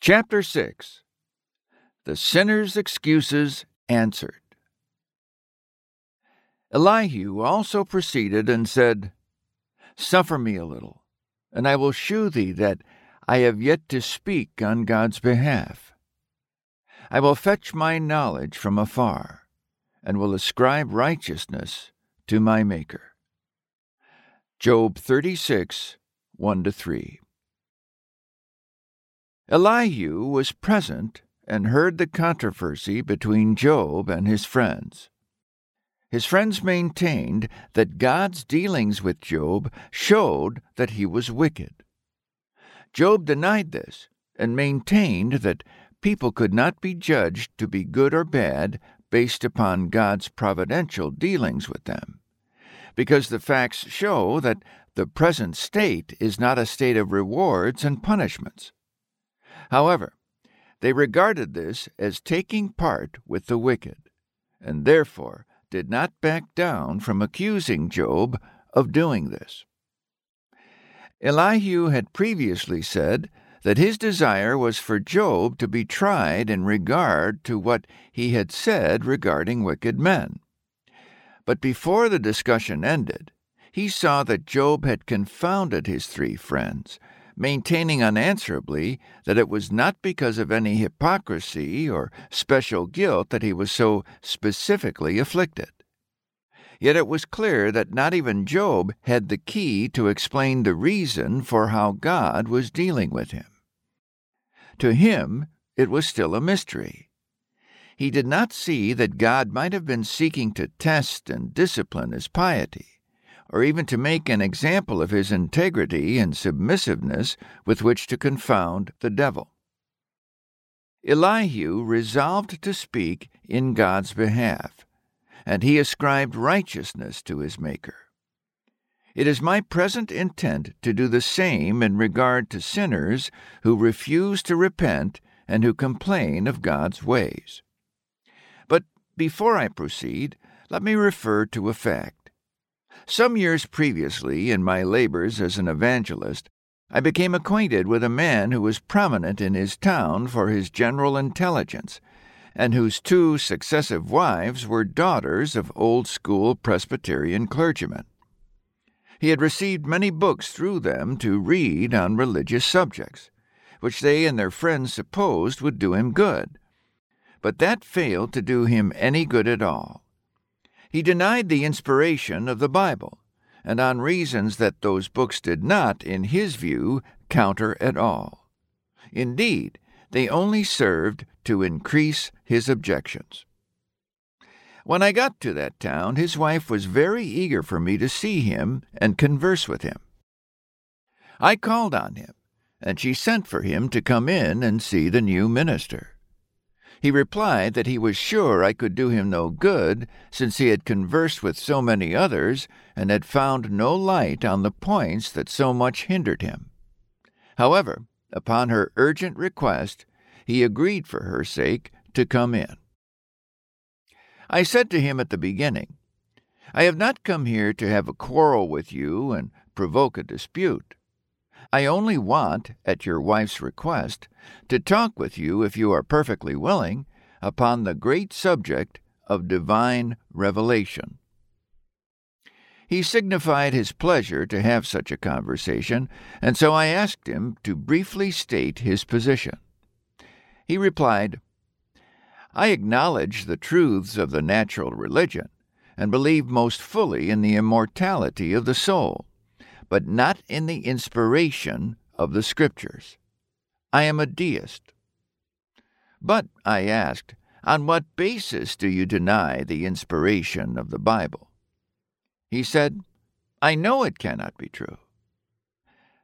Chapter 6 The Sinner's Excuses Answered. Elihu also proceeded and said, Suffer me a little, and I will shew thee that I have yet to speak on God's behalf. I will fetch my knowledge from afar, and will ascribe righteousness to my Maker. Job 36, 1 3. Elihu was present and heard the controversy between Job and his friends. His friends maintained that God's dealings with Job showed that he was wicked. Job denied this and maintained that people could not be judged to be good or bad based upon God's providential dealings with them, because the facts show that the present state is not a state of rewards and punishments. However, they regarded this as taking part with the wicked, and therefore did not back down from accusing Job of doing this. Elihu had previously said that his desire was for Job to be tried in regard to what he had said regarding wicked men. But before the discussion ended, he saw that Job had confounded his three friends maintaining unanswerably that it was not because of any hypocrisy or special guilt that he was so specifically afflicted. Yet it was clear that not even Job had the key to explain the reason for how God was dealing with him. To him, it was still a mystery. He did not see that God might have been seeking to test and discipline his piety or even to make an example of his integrity and submissiveness with which to confound the devil. Elihu resolved to speak in God's behalf, and he ascribed righteousness to his Maker. It is my present intent to do the same in regard to sinners who refuse to repent and who complain of God's ways. But before I proceed, let me refer to a fact. Some years previously, in my labors as an evangelist, I became acquainted with a man who was prominent in his town for his general intelligence, and whose two successive wives were daughters of old school Presbyterian clergymen. He had received many books through them to read on religious subjects, which they and their friends supposed would do him good. But that failed to do him any good at all. He denied the inspiration of the Bible, and on reasons that those books did not, in his view, counter at all. Indeed, they only served to increase his objections. When I got to that town, his wife was very eager for me to see him and converse with him. I called on him, and she sent for him to come in and see the new minister. He replied that he was sure I could do him no good, since he had conversed with so many others and had found no light on the points that so much hindered him. However, upon her urgent request, he agreed for her sake to come in. I said to him at the beginning, I have not come here to have a quarrel with you and provoke a dispute. I only want, at your wife's request, to talk with you, if you are perfectly willing, upon the great subject of divine revelation. He signified his pleasure to have such a conversation, and so I asked him to briefly state his position. He replied, I acknowledge the truths of the natural religion, and believe most fully in the immortality of the soul but not in the inspiration of the Scriptures. I am a deist. But, I asked, on what basis do you deny the inspiration of the Bible? He said, I know it cannot be true.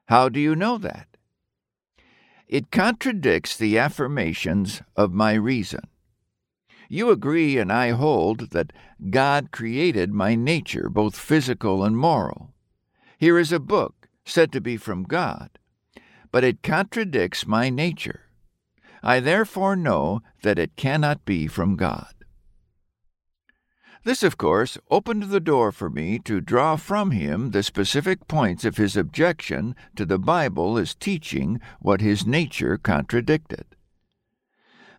How do you know that? It contradicts the affirmations of my reason. You agree, and I hold, that God created my nature, both physical and moral. Here is a book said to be from God, but it contradicts my nature. I therefore know that it cannot be from God. This, of course, opened the door for me to draw from him the specific points of his objection to the Bible as teaching what his nature contradicted.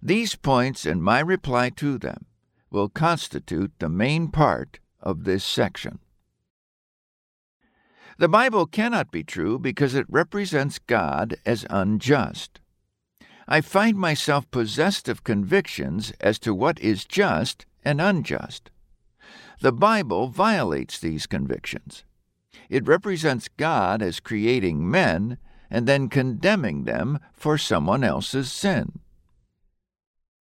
These points and my reply to them will constitute the main part of this section. The Bible cannot be true because it represents God as unjust. I find myself possessed of convictions as to what is just and unjust. The Bible violates these convictions. It represents God as creating men and then condemning them for someone else's sin.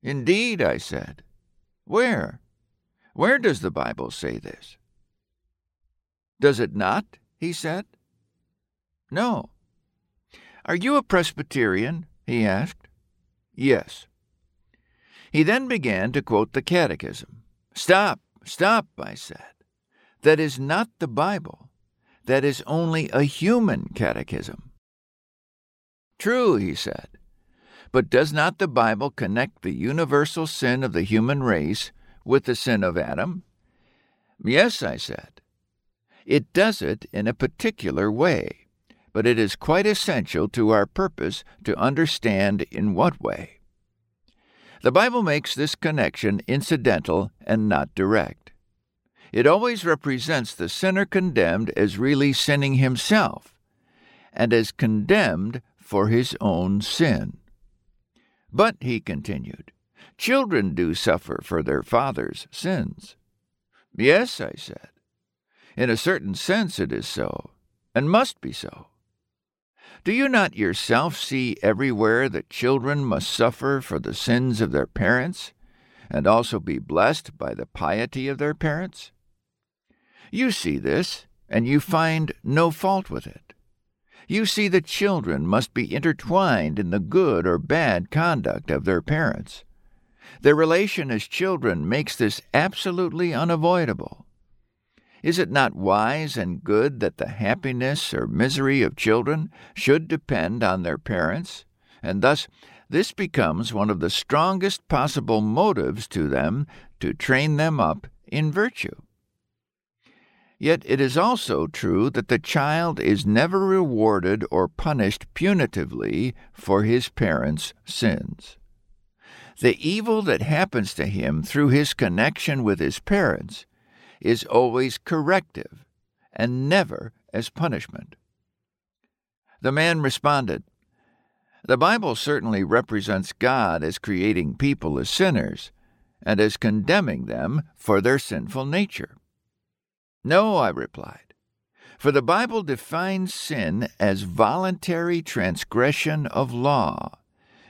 Indeed, I said. Where? Where does the Bible say this? Does it not? He said. No. Are you a Presbyterian? he asked. Yes. He then began to quote the Catechism. Stop, stop, I said. That is not the Bible. That is only a human catechism. True, he said. But does not the Bible connect the universal sin of the human race with the sin of Adam? Yes, I said. It does it in a particular way, but it is quite essential to our purpose to understand in what way. The Bible makes this connection incidental and not direct. It always represents the sinner condemned as really sinning himself, and as condemned for his own sin. But, he continued, children do suffer for their father's sins. Yes, I said. In a certain sense it is so, and must be so. Do you not yourself see everywhere that children must suffer for the sins of their parents, and also be blessed by the piety of their parents? You see this, and you find no fault with it. You see that children must be intertwined in the good or bad conduct of their parents. Their relation as children makes this absolutely unavoidable. Is it not wise and good that the happiness or misery of children should depend on their parents? And thus, this becomes one of the strongest possible motives to them to train them up in virtue. Yet it is also true that the child is never rewarded or punished punitively for his parents' sins. The evil that happens to him through his connection with his parents is always corrective and never as punishment. The man responded, The Bible certainly represents God as creating people as sinners and as condemning them for their sinful nature. No, I replied, for the Bible defines sin as voluntary transgression of law,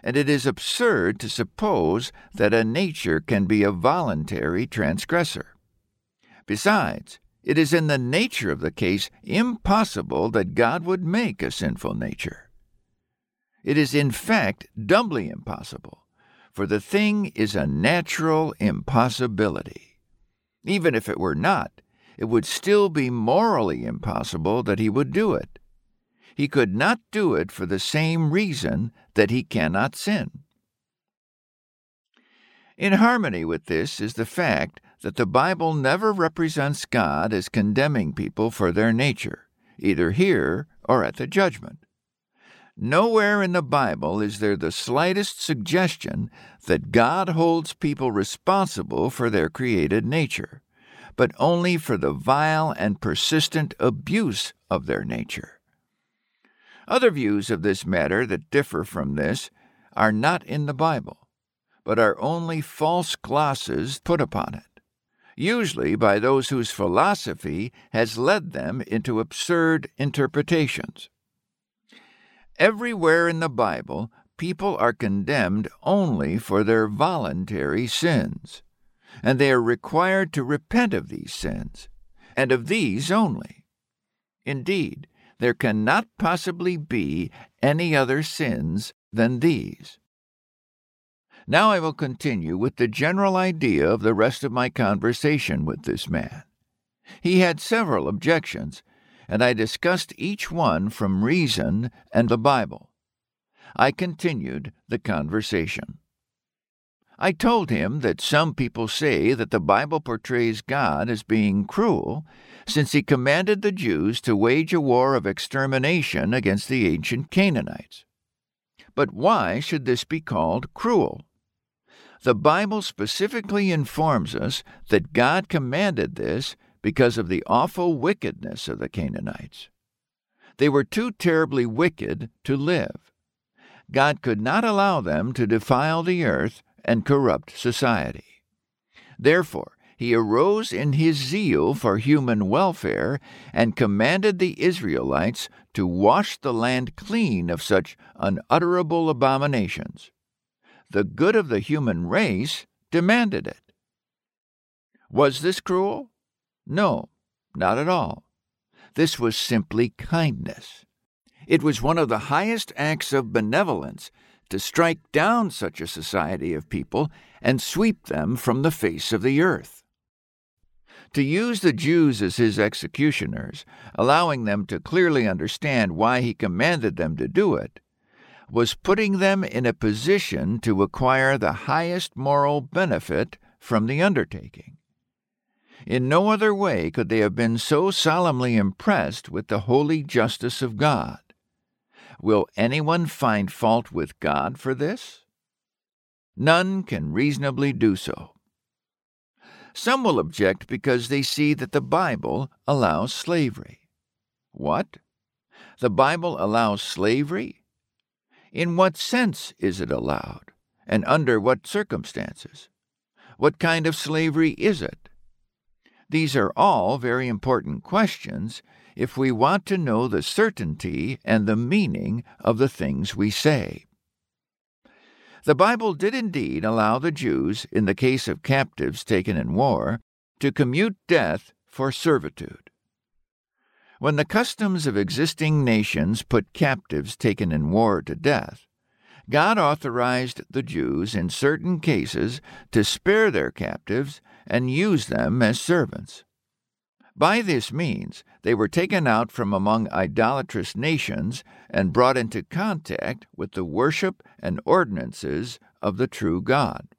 and it is absurd to suppose that a nature can be a voluntary transgressor. Besides, it is in the nature of the case impossible that God would make a sinful nature. It is in fact doubly impossible, for the thing is a natural impossibility. Even if it were not, it would still be morally impossible that he would do it. He could not do it for the same reason that he cannot sin. In harmony with this is the fact that the Bible never represents God as condemning people for their nature, either here or at the judgment. Nowhere in the Bible is there the slightest suggestion that God holds people responsible for their created nature, but only for the vile and persistent abuse of their nature. Other views of this matter that differ from this are not in the Bible, but are only false glosses put upon it usually by those whose philosophy has led them into absurd interpretations. Everywhere in the Bible, people are condemned only for their voluntary sins, and they are required to repent of these sins, and of these only. Indeed, there cannot possibly be any other sins than these. Now I will continue with the general idea of the rest of my conversation with this man. He had several objections, and I discussed each one from reason and the Bible. I continued the conversation. I told him that some people say that the Bible portrays God as being cruel, since he commanded the Jews to wage a war of extermination against the ancient Canaanites. But why should this be called cruel? The Bible specifically informs us that God commanded this because of the awful wickedness of the Canaanites. They were too terribly wicked to live. God could not allow them to defile the earth and corrupt society. Therefore, he arose in his zeal for human welfare and commanded the Israelites to wash the land clean of such unutterable abominations. The good of the human race demanded it. Was this cruel? No, not at all. This was simply kindness. It was one of the highest acts of benevolence to strike down such a society of people and sweep them from the face of the earth. To use the Jews as his executioners, allowing them to clearly understand why he commanded them to do it, was putting them in a position to acquire the highest moral benefit from the undertaking. In no other way could they have been so solemnly impressed with the holy justice of God. Will anyone find fault with God for this? None can reasonably do so. Some will object because they see that the Bible allows slavery. What? The Bible allows slavery? In what sense is it allowed, and under what circumstances? What kind of slavery is it? These are all very important questions if we want to know the certainty and the meaning of the things we say. The Bible did indeed allow the Jews, in the case of captives taken in war, to commute death for servitude. When the customs of existing nations put captives taken in war to death, God authorized the Jews in certain cases to spare their captives and use them as servants. By this means, they were taken out from among idolatrous nations and brought into contact with the worship and ordinances of the true God.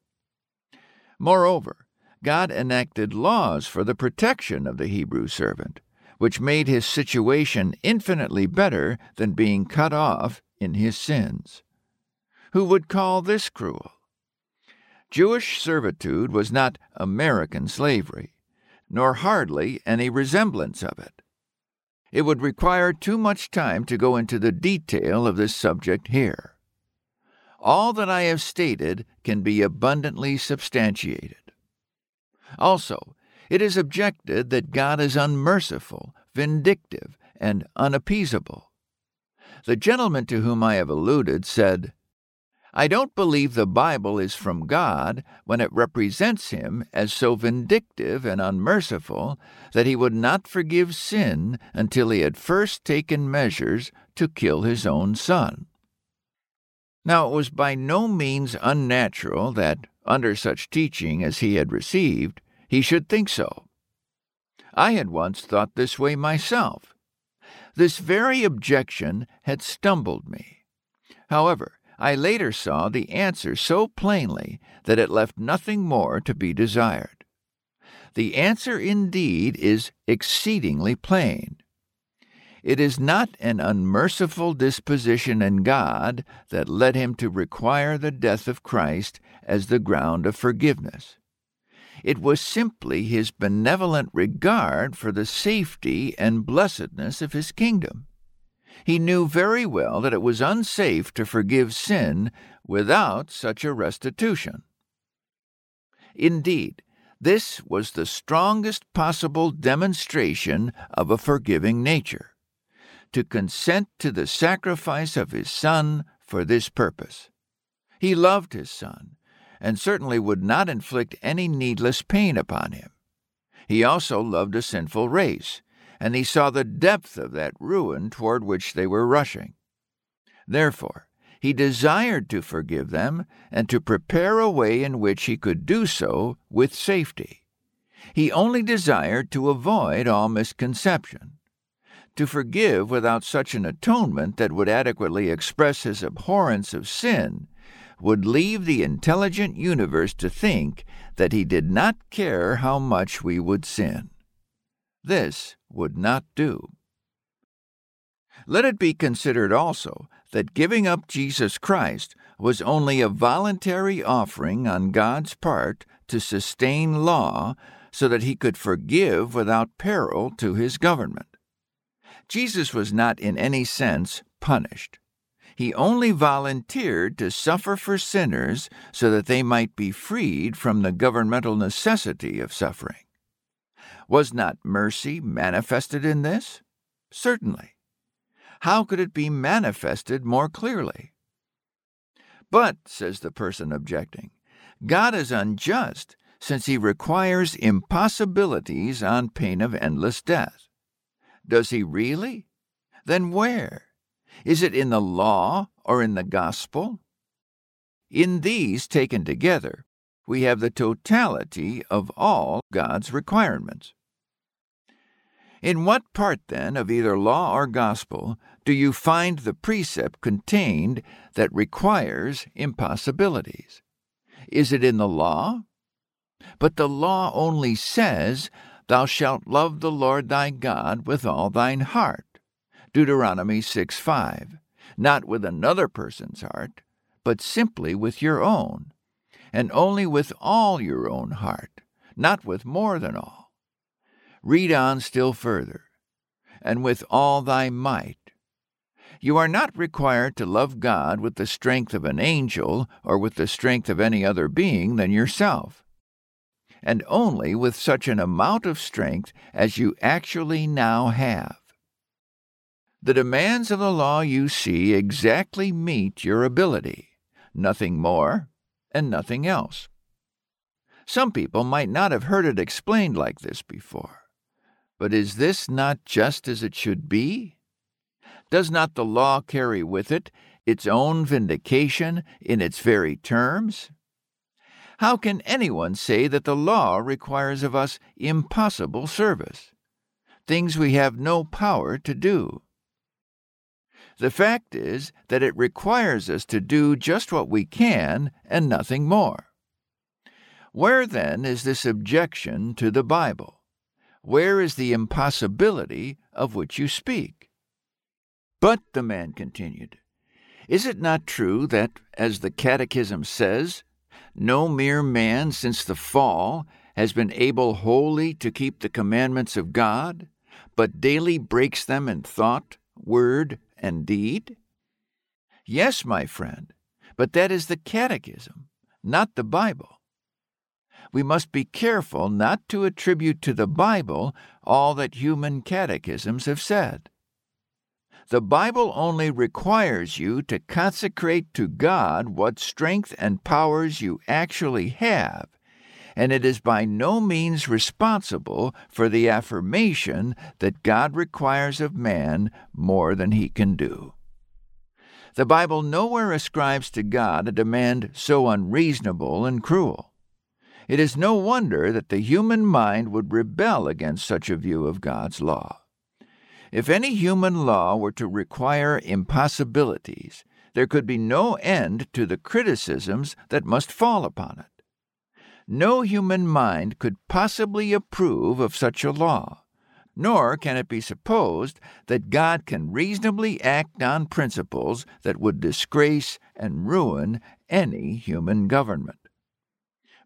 Moreover, God enacted laws for the protection of the Hebrew servant, which made his situation infinitely better than being cut off in his sins. Who would call this cruel? Jewish servitude was not American slavery, nor hardly any resemblance of it. It would require too much time to go into the detail of this subject here. All that I have stated can be abundantly substantiated. Also, it is objected that God is unmerciful, vindictive, and unappeasable. The gentleman to whom I have alluded said, I don't believe the Bible is from God when it represents him as so vindictive and unmerciful that he would not forgive sin until he had first taken measures to kill his own son. Now, it was by no means unnatural that, under such teaching as he had received, he should think so. I had once thought this way myself. This very objection had stumbled me. However, I later saw the answer so plainly that it left nothing more to be desired. The answer indeed is exceedingly plain. It is not an unmerciful disposition in God that led him to require the death of Christ as the ground of forgiveness. It was simply his benevolent regard for the safety and blessedness of his kingdom. He knew very well that it was unsafe to forgive sin without such a restitution. Indeed, this was the strongest possible demonstration of a forgiving nature to consent to the sacrifice of his Son for this purpose. He loved his Son, and certainly would not inflict any needless pain upon him. He also loved a sinful race, and he saw the depth of that ruin toward which they were rushing. Therefore, he desired to forgive them and to prepare a way in which he could do so with safety. He only desired to avoid all misconception. To forgive without such an atonement that would adequately express his abhorrence of sin would leave the intelligent universe to think that he did not care how much we would sin. This would not do. Let it be considered also that giving up Jesus Christ was only a voluntary offering on God's part to sustain law so that he could forgive without peril to his government. Jesus was not in any sense punished. He only volunteered to suffer for sinners so that they might be freed from the governmental necessity of suffering. Was not mercy manifested in this? Certainly. How could it be manifested more clearly? But, says the person objecting, God is unjust since he requires impossibilities on pain of endless death. Does he really? Then where? Is it in the law or in the gospel? In these taken together, we have the totality of all God's requirements. In what part, then, of either law or gospel do you find the precept contained that requires impossibilities? Is it in the law? But the law only says, Thou shalt love the Lord thy God with all thine heart. Deuteronomy 6 5. Not with another person's heart, but simply with your own, and only with all your own heart, not with more than all. Read on still further, and with all thy might. You are not required to love God with the strength of an angel or with the strength of any other being than yourself and only with such an amount of strength as you actually now have. The demands of the law you see exactly meet your ability, nothing more and nothing else. Some people might not have heard it explained like this before. But is this not just as it should be? Does not the law carry with it its own vindication in its very terms? How can anyone say that the law requires of us impossible service, things we have no power to do? The fact is that it requires us to do just what we can and nothing more. Where then is this objection to the Bible? Where is the impossibility of which you speak? But, the man continued, is it not true that, as the Catechism says, no mere man since the fall has been able wholly to keep the commandments of God, but daily breaks them in thought, word, and deed? Yes, my friend, but that is the Catechism, not the Bible. We must be careful not to attribute to the Bible all that human catechisms have said. The Bible only requires you to consecrate to God what strength and powers you actually have, and it is by no means responsible for the affirmation that God requires of man more than he can do. The Bible nowhere ascribes to God a demand so unreasonable and cruel. It is no wonder that the human mind would rebel against such a view of God's law. If any human law were to require impossibilities, there could be no end to the criticisms that must fall upon it. No human mind could possibly approve of such a law, nor can it be supposed that God can reasonably act on principles that would disgrace and ruin any human government.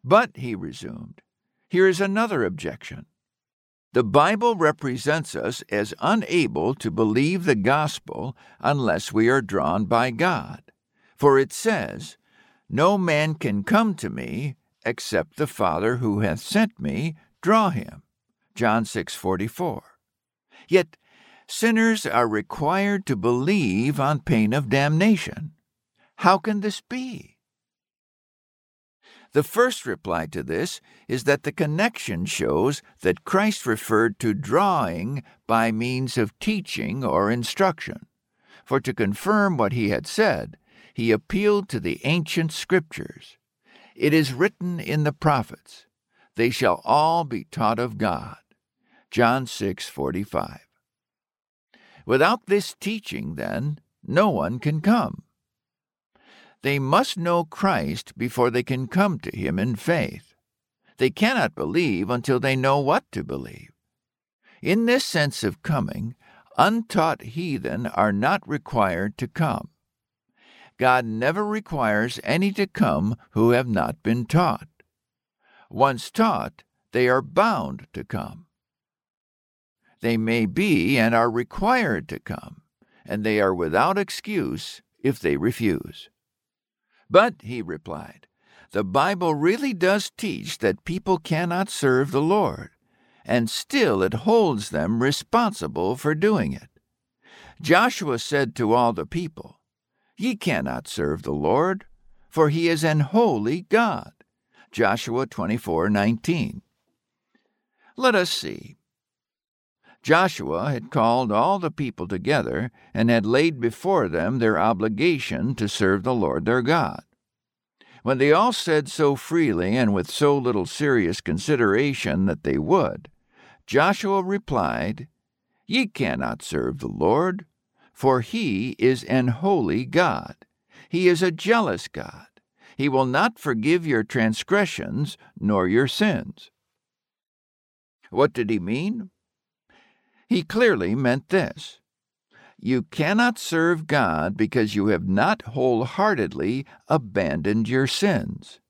But, he resumed, here is another objection. The Bible represents us as unable to believe the gospel unless we are drawn by God. For it says, No man can come to me except the Father who hath sent me draw him. John 6:44. Yet sinners are required to believe on pain of damnation. How can this be? The first reply to this is that the connection shows that Christ referred to drawing by means of teaching or instruction. For to confirm what he had said, he appealed to the ancient scriptures. It is written in the prophets, they shall all be taught of God. John 6:45. Without this teaching, then, no one can come. They must know Christ before they can come to him in faith. They cannot believe until they know what to believe. In this sense of coming, untaught heathen are not required to come. God never requires any to come who have not been taught. Once taught, they are bound to come. They may be and are required to come, and they are without excuse if they refuse. But, he replied, the Bible really does teach that people cannot serve the Lord, and still it holds them responsible for doing it. Joshua said to all the people, Ye cannot serve the Lord, for he is an holy God. Joshua 24:19. Let us see. Joshua had called all the people together and had laid before them their obligation to serve the Lord their God. When they all said so freely and with so little serious consideration that they would, Joshua replied, Ye cannot serve the Lord, for he is an holy God. He is a jealous God. He will not forgive your transgressions nor your sins. What did he mean? He clearly meant this You cannot serve God because you have not wholeheartedly abandoned your sins.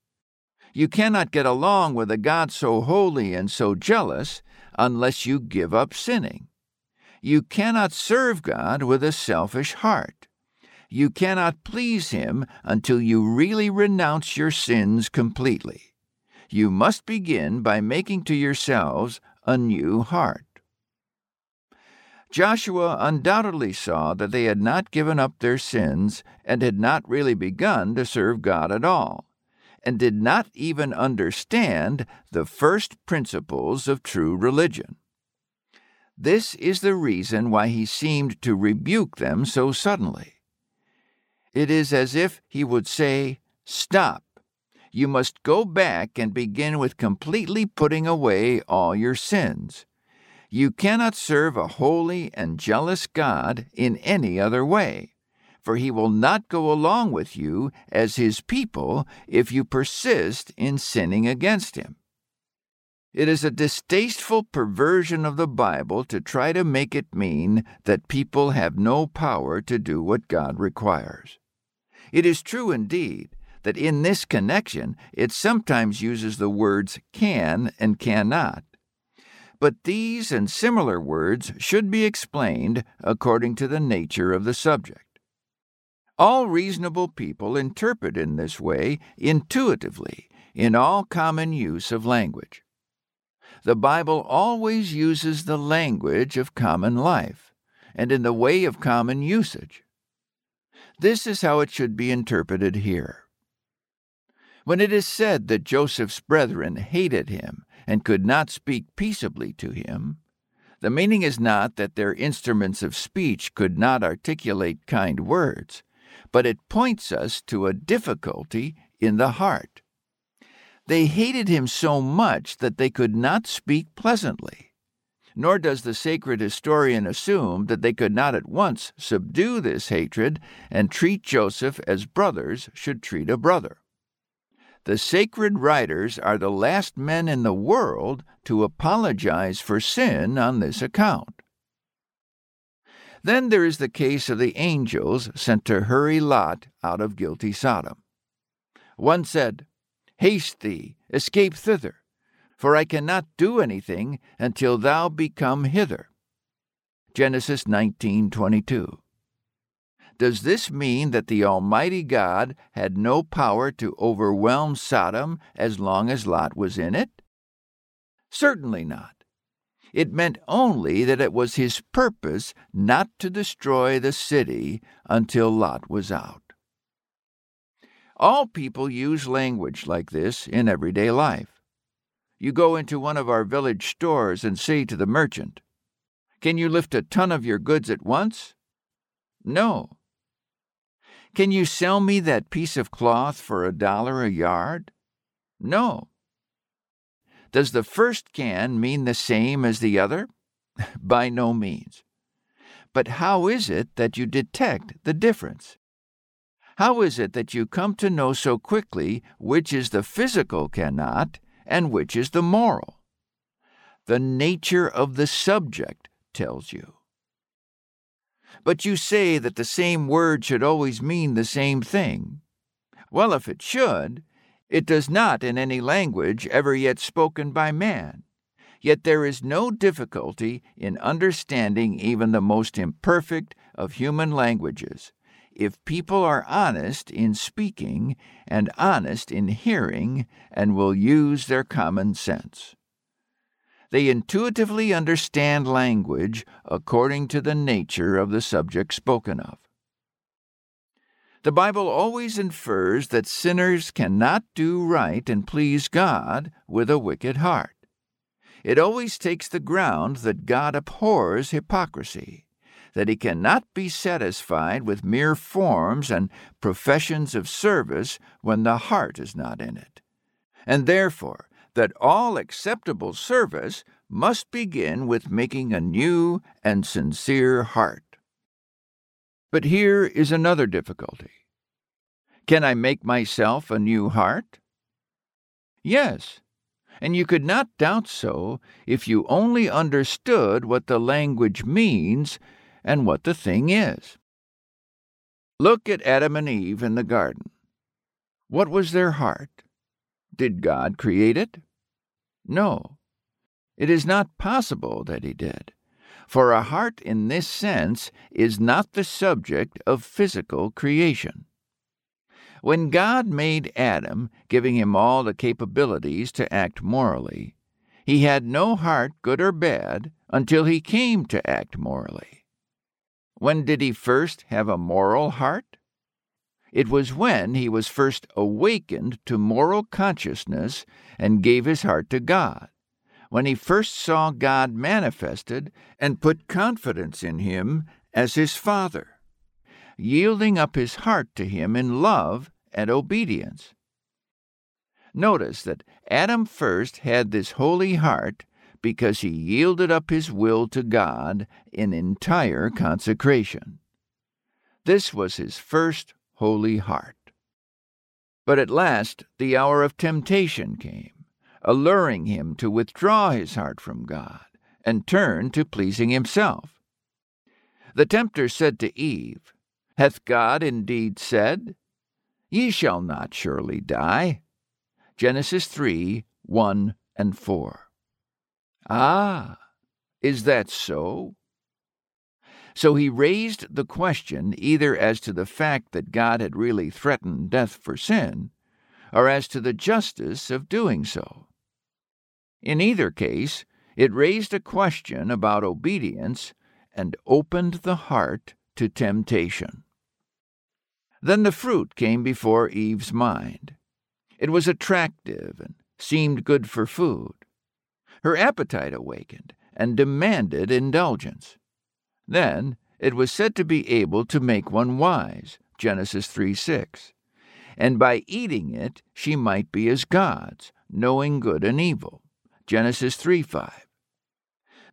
You cannot get along with a God so holy and so jealous unless you give up sinning. You cannot serve God with a selfish heart. You cannot please Him until you really renounce your sins completely. You must begin by making to yourselves a new heart. Joshua undoubtedly saw that they had not given up their sins and had not really begun to serve God at all, and did not even understand the first principles of true religion. This is the reason why he seemed to rebuke them so suddenly. It is as if he would say, Stop. You must go back and begin with completely putting away all your sins. You cannot serve a holy and jealous God in any other way, for he will not go along with you as his people if you persist in sinning against him. It is a distasteful perversion of the Bible to try to make it mean that people have no power to do what God requires. It is true indeed that in this connection it sometimes uses the words can and cannot. But these and similar words should be explained according to the nature of the subject. All reasonable people interpret in this way intuitively in all common use of language the Bible always uses the language of common life and in the way of common usage. This is how it should be interpreted here. When it is said that Joseph's brethren hated him and could not speak peaceably to him, the meaning is not that their instruments of speech could not articulate kind words, but it points us to a difficulty in the heart. They hated him so much that they could not speak pleasantly. Nor does the sacred historian assume that they could not at once subdue this hatred and treat Joseph as brothers should treat a brother. The sacred writers are the last men in the world to apologize for sin on this account. Then there is the case of the angels sent to hurry Lot out of guilty Sodom. One said, Haste thee, escape thither, for I cannot do anything until thou be come hither. Genesis 19:22. Does this mean that the Almighty God had no power to overwhelm Sodom as long as Lot was in it? Certainly not. It meant only that it was his purpose not to destroy the city until Lot was out. All people use language like this in everyday life. You go into one of our village stores and say to the merchant, Can you lift a ton of your goods at once? No. Can you sell me that piece of cloth for a dollar a yard? No. Does the first can mean the same as the other? By no means. But how is it that you detect the difference? How is it that you come to know so quickly which is the physical cannot and which is the moral? The nature of the subject tells you. But you say that the same word should always mean the same thing. Well, if it should, it does not in any language ever yet spoken by man. Yet there is no difficulty in understanding even the most imperfect of human languages if people are honest in speaking and honest in hearing and will use their common sense. They intuitively understand language according to the nature of the subject spoken of. The Bible always infers that sinners cannot do right and please God with a wicked heart. It always takes the ground that God abhors hypocrisy that he cannot be satisfied with mere forms and professions of service when the heart is not in it, and therefore that all acceptable service must begin with making a new and sincere heart. But here is another difficulty. Can I make myself a new heart? Yes, and you could not doubt so if you only understood what the language means and what the thing is. Look at Adam and Eve in the garden. What was their heart? Did God create it? No. It is not possible that He did, for a heart in this sense is not the subject of physical creation. When God made Adam, giving him all the capabilities to act morally, he had no heart, good or bad, until he came to act morally. When did he first have a moral heart? It was when he was first awakened to moral consciousness and gave his heart to God, when he first saw God manifested and put confidence in him as his Father, yielding up his heart to him in love and obedience. Notice that Adam first had this holy heart because he yielded up his will to God in entire consecration. This was his first holy heart. But at last the hour of temptation came, alluring him to withdraw his heart from God and turn to pleasing himself. The tempter said to Eve, Hath God indeed said, Ye shall not surely die? Genesis 3 1 and 4. Ah, is that so? So he raised the question either as to the fact that God had really threatened death for sin, or as to the justice of doing so. In either case, it raised a question about obedience and opened the heart to temptation. Then the fruit came before Eve's mind. It was attractive and seemed good for food. Her appetite awakened and demanded indulgence. Then it was said to be able to make one wise, Genesis 3 6. And by eating it, she might be as gods, knowing good and evil, Genesis 3 5.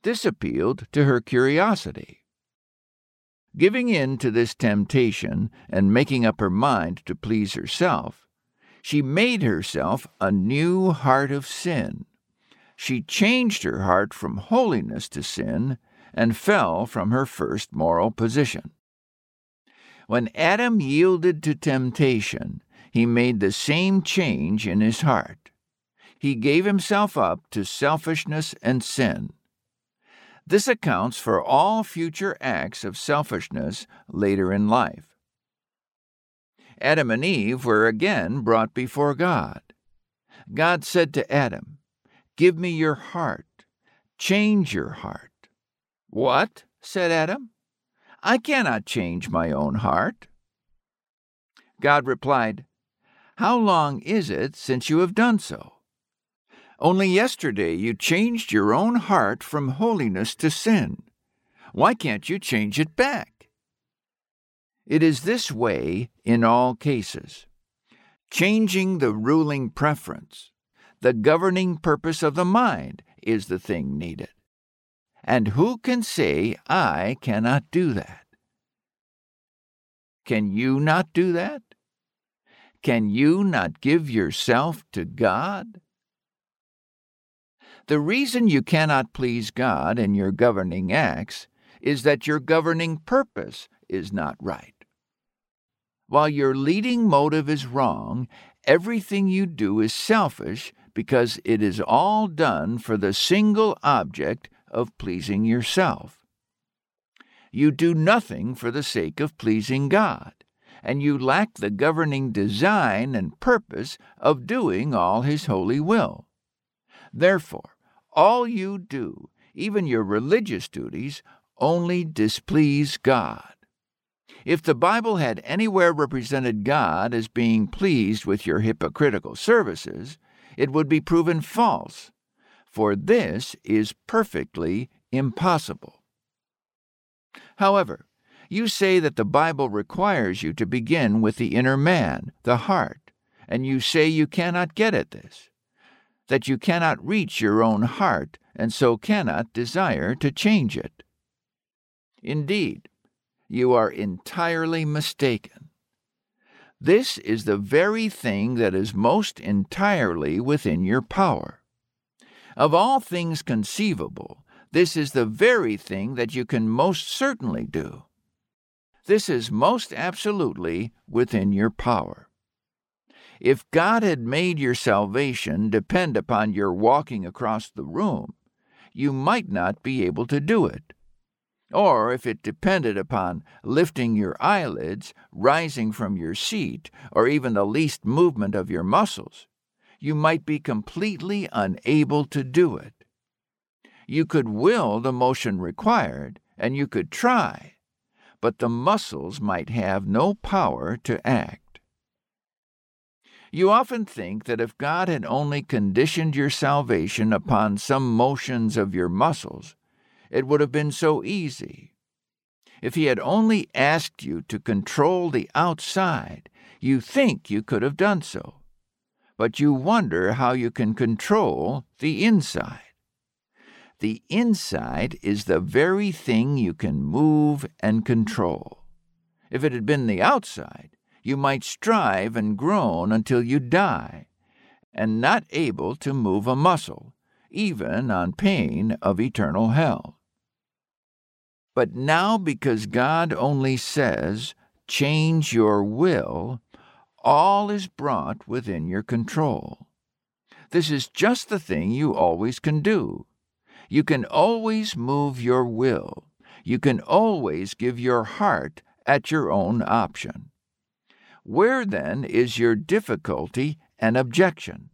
This appealed to her curiosity. Giving in to this temptation and making up her mind to please herself, she made herself a new heart of sin she changed her heart from holiness to sin and fell from her first moral position. When Adam yielded to temptation, he made the same change in his heart. He gave himself up to selfishness and sin. This accounts for all future acts of selfishness later in life. Adam and Eve were again brought before God. God said to Adam, Give me your heart. Change your heart. What? said Adam. I cannot change my own heart. God replied, How long is it since you have done so? Only yesterday you changed your own heart from holiness to sin. Why can't you change it back? It is this way in all cases. Changing the ruling preference, the governing purpose of the mind is the thing needed. And who can say, I cannot do that? Can you not do that? Can you not give yourself to God? The reason you cannot please God in your governing acts is that your governing purpose is not right. While your leading motive is wrong, everything you do is selfish because it is all done for the single object of pleasing yourself. You do nothing for the sake of pleasing God, and you lack the governing design and purpose of doing all His holy will. Therefore, all you do, even your religious duties, only displease God. If the Bible had anywhere represented God as being pleased with your hypocritical services, it would be proven false, for this is perfectly impossible. However, you say that the Bible requires you to begin with the inner man, the heart, and you say you cannot get at this, that you cannot reach your own heart and so cannot desire to change it. Indeed, you are entirely mistaken. This is the very thing that is most entirely within your power. Of all things conceivable, this is the very thing that you can most certainly do. This is most absolutely within your power. If God had made your salvation depend upon your walking across the room, you might not be able to do it or if it depended upon lifting your eyelids, rising from your seat, or even the least movement of your muscles, you might be completely unable to do it. You could will the motion required, and you could try, but the muscles might have no power to act. You often think that if God had only conditioned your salvation upon some motions of your muscles, it would have been so easy. If he had only asked you to control the outside, you think you could have done so. But you wonder how you can control the inside. The inside is the very thing you can move and control. If it had been the outside, you might strive and groan until you die, and not able to move a muscle, even on pain of eternal hell. But now, because God only says, change your will, all is brought within your control. This is just the thing you always can do. You can always move your will. You can always give your heart at your own option. Where then is your difficulty and objection?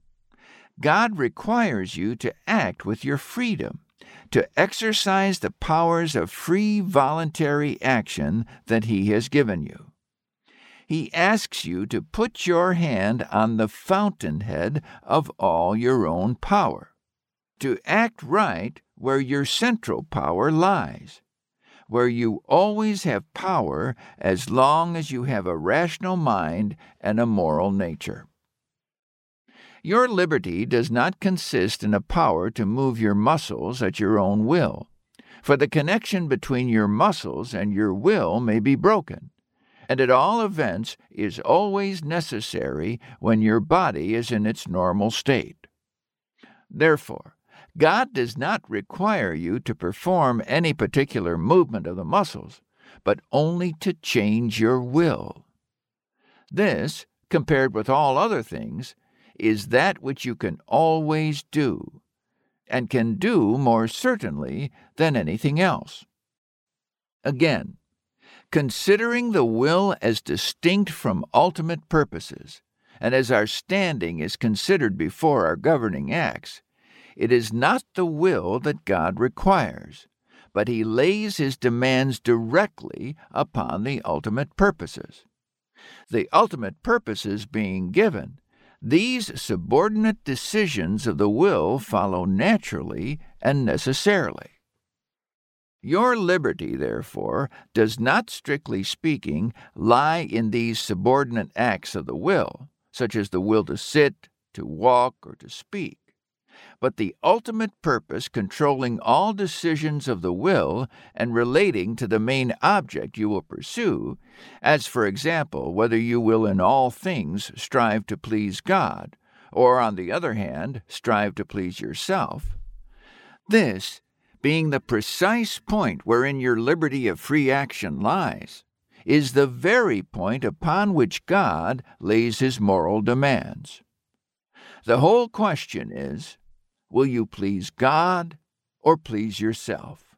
God requires you to act with your freedom to exercise the powers of free voluntary action that He has given you. He asks you to put your hand on the fountainhead of all your own power, to act right where your central power lies, where you always have power as long as you have a rational mind and a moral nature. Your liberty does not consist in a power to move your muscles at your own will, for the connection between your muscles and your will may be broken, and at all events is always necessary when your body is in its normal state. Therefore, God does not require you to perform any particular movement of the muscles, but only to change your will. This, compared with all other things, is that which you can always do, and can do more certainly than anything else. Again, considering the will as distinct from ultimate purposes, and as our standing is considered before our governing acts, it is not the will that God requires, but He lays His demands directly upon the ultimate purposes. The ultimate purposes being given, these subordinate decisions of the will follow naturally and necessarily. Your liberty, therefore, does not, strictly speaking, lie in these subordinate acts of the will, such as the will to sit, to walk, or to speak, but the ultimate purpose controlling all decisions of the will and relating to the main object you will pursue, as for example, whether you will in all things strive to please God, or on the other hand, strive to please yourself. This being the precise point wherein your liberty of free action lies, is the very point upon which God lays his moral demands. The whole question is Will you please God or please yourself?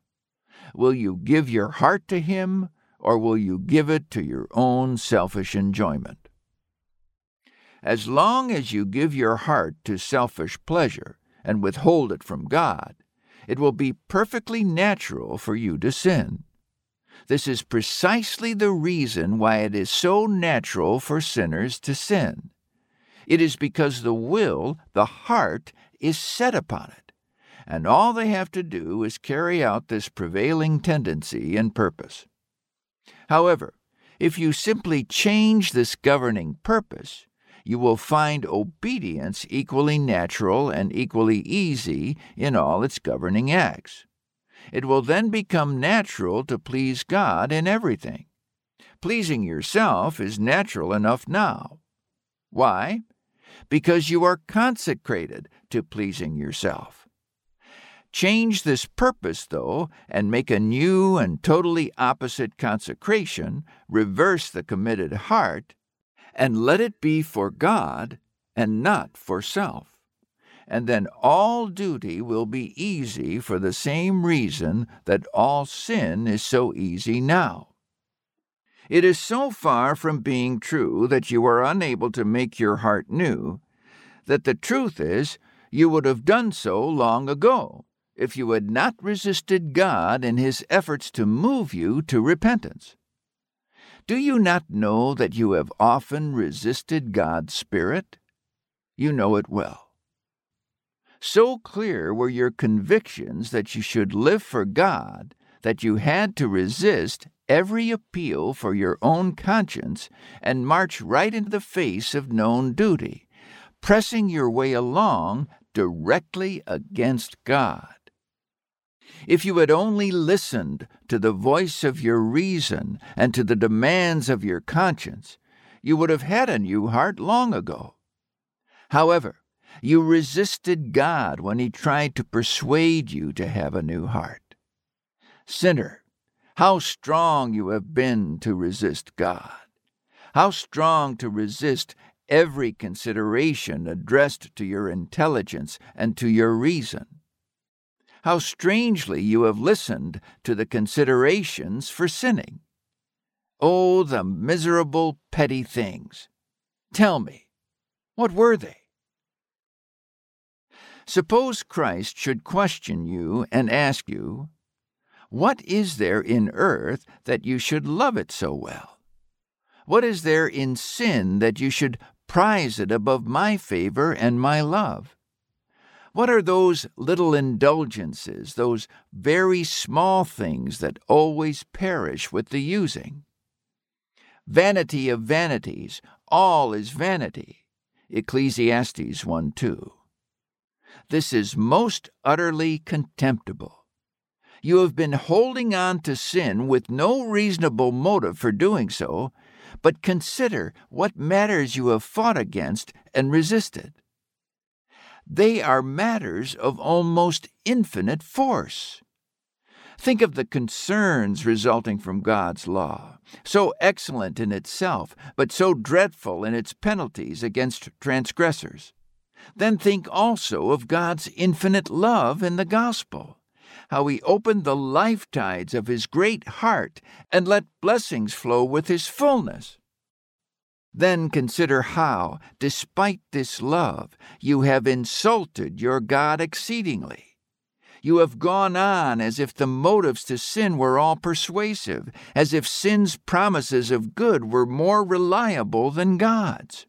Will you give your heart to Him or will you give it to your own selfish enjoyment? As long as you give your heart to selfish pleasure and withhold it from God, it will be perfectly natural for you to sin. This is precisely the reason why it is so natural for sinners to sin. It is because the will, the heart, is set upon it, and all they have to do is carry out this prevailing tendency and purpose. However, if you simply change this governing purpose, you will find obedience equally natural and equally easy in all its governing acts. It will then become natural to please God in everything. Pleasing yourself is natural enough now. Why? Because you are consecrated to pleasing yourself. Change this purpose, though, and make a new and totally opposite consecration, reverse the committed heart, and let it be for God and not for self. And then all duty will be easy for the same reason that all sin is so easy now. It is so far from being true that you are unable to make your heart new that the truth is you would have done so long ago if you had not resisted God in his efforts to move you to repentance. Do you not know that you have often resisted God's Spirit? You know it well. So clear were your convictions that you should live for God that you had to resist every appeal for your own conscience and march right into the face of known duty, pressing your way along directly against God. If you had only listened to the voice of your reason and to the demands of your conscience, you would have had a new heart long ago. However, you resisted God when He tried to persuade you to have a new heart. Sinner, how strong you have been to resist God! How strong to resist every consideration addressed to your intelligence and to your reason. How strangely you have listened to the considerations for sinning. Oh, the miserable petty things! Tell me, what were they? Suppose Christ should question you and ask you, What is there in earth that you should love it so well? What is there in sin that you should prize it above my favor and my love? What are those little indulgences, those very small things that always perish with the using? Vanity of vanities, all is vanity. Ecclesiastes 1 2. This is most utterly contemptible. You have been holding on to sin with no reasonable motive for doing so, but consider what matters you have fought against and resisted. They are matters of almost infinite force. Think of the concerns resulting from God's law, so excellent in itself, but so dreadful in its penalties against transgressors. Then think also of God's infinite love in the gospel how he opened the life tides of his great heart and let blessings flow with his fullness. Then consider how, despite this love, you have insulted your God exceedingly. You have gone on as if the motives to sin were all persuasive, as if sin's promises of good were more reliable than God's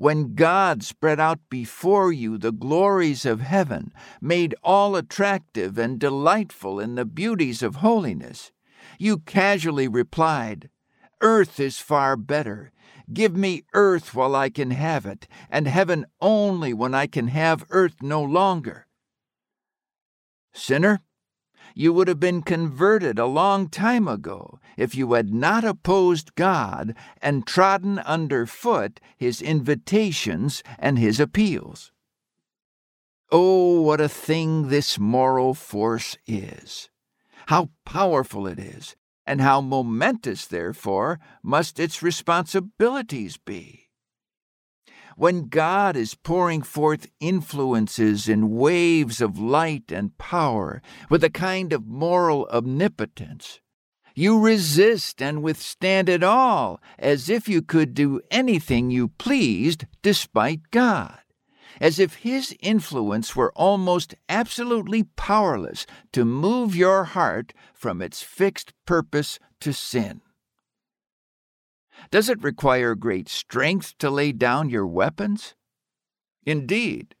when God spread out before you the glories of heaven, made all attractive and delightful in the beauties of holiness, you casually replied, Earth is far better. Give me earth while I can have it, and heaven only when I can have earth no longer. Sinner, you would have been converted a long time ago if you had not opposed God and trodden underfoot his invitations and his appeals. Oh, what a thing this moral force is! How powerful it is, and how momentous, therefore, must its responsibilities be. When God is pouring forth influences in waves of light and power with a kind of moral omnipotence, you resist and withstand it all as if you could do anything you pleased despite God as if his influence were almost absolutely powerless to move your heart from its fixed purpose to sin. Does it require great strength to lay down your weapons? Indeed,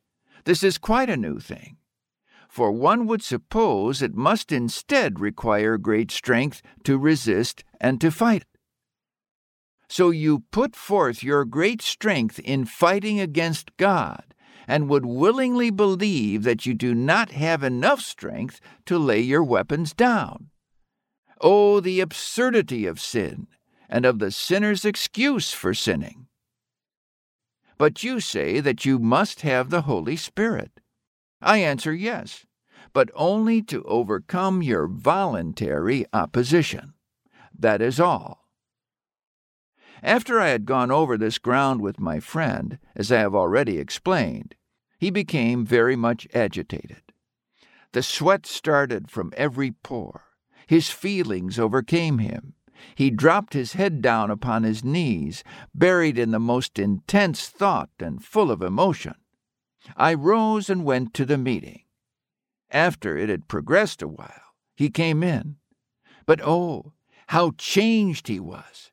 this is quite a new thing, for one would suppose it must instead require great strength to resist and to fight. So you put forth your great strength in fighting against God and would willingly believe that you do not have enough strength to lay your weapons down. Oh, the absurdity of sin and of the sinner's excuse for sinning. But you say that you must have the Holy Spirit. I answer yes, but only to overcome your voluntary opposition. That is all. After I had gone over this ground with my friend, as I have already explained, he became very much agitated. The sweat started from every pore. His feelings overcame him. He dropped his head down upon his knees, buried in the most intense thought and full of emotion. I rose and went to the meeting. After it had progressed a while, he came in. But oh, how changed he was!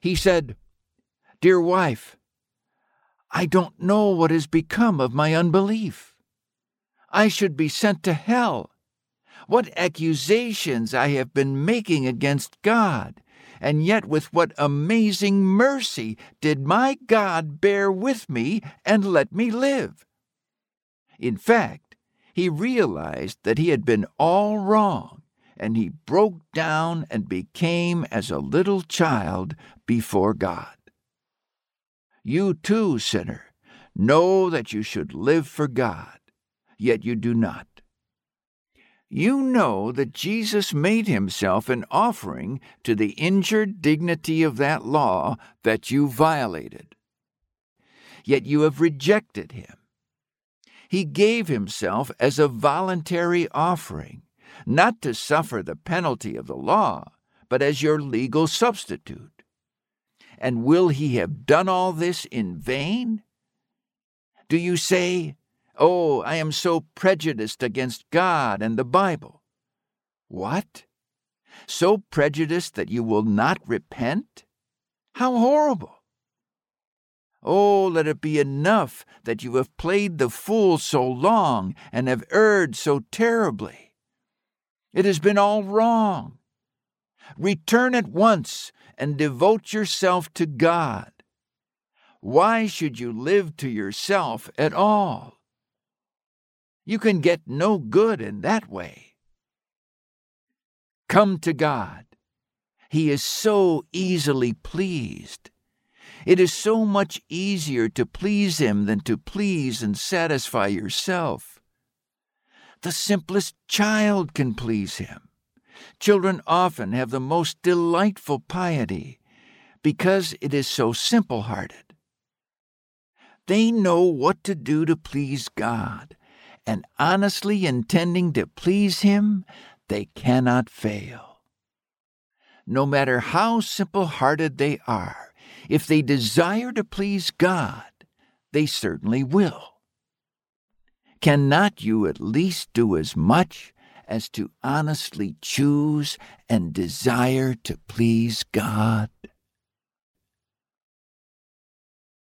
He said, Dear wife, I don't know what has become of my unbelief. I should be sent to hell. What accusations I have been making against God, and yet with what amazing mercy did my God bear with me and let me live. In fact, he realized that he had been all wrong, and he broke down and became as a little child before God. You too, sinner, know that you should live for God, yet you do not. You know that Jesus made himself an offering to the injured dignity of that law that you violated. Yet you have rejected him. He gave himself as a voluntary offering, not to suffer the penalty of the law, but as your legal substitute. And will he have done all this in vain? Do you say, Oh, I am so prejudiced against God and the Bible? What? So prejudiced that you will not repent? How horrible! Oh, let it be enough that you have played the fool so long and have erred so terribly. It has been all wrong. Return at once and devote yourself to God. Why should you live to yourself at all? You can get no good in that way. Come to God. He is so easily pleased. It is so much easier to please Him than to please and satisfy yourself. The simplest child can please Him. Children often have the most delightful piety because it is so simple hearted. They know what to do to please God, and honestly intending to please Him, they cannot fail. No matter how simple hearted they are, if they desire to please God, they certainly will. Cannot you at least do as much as to honestly choose and desire to please God?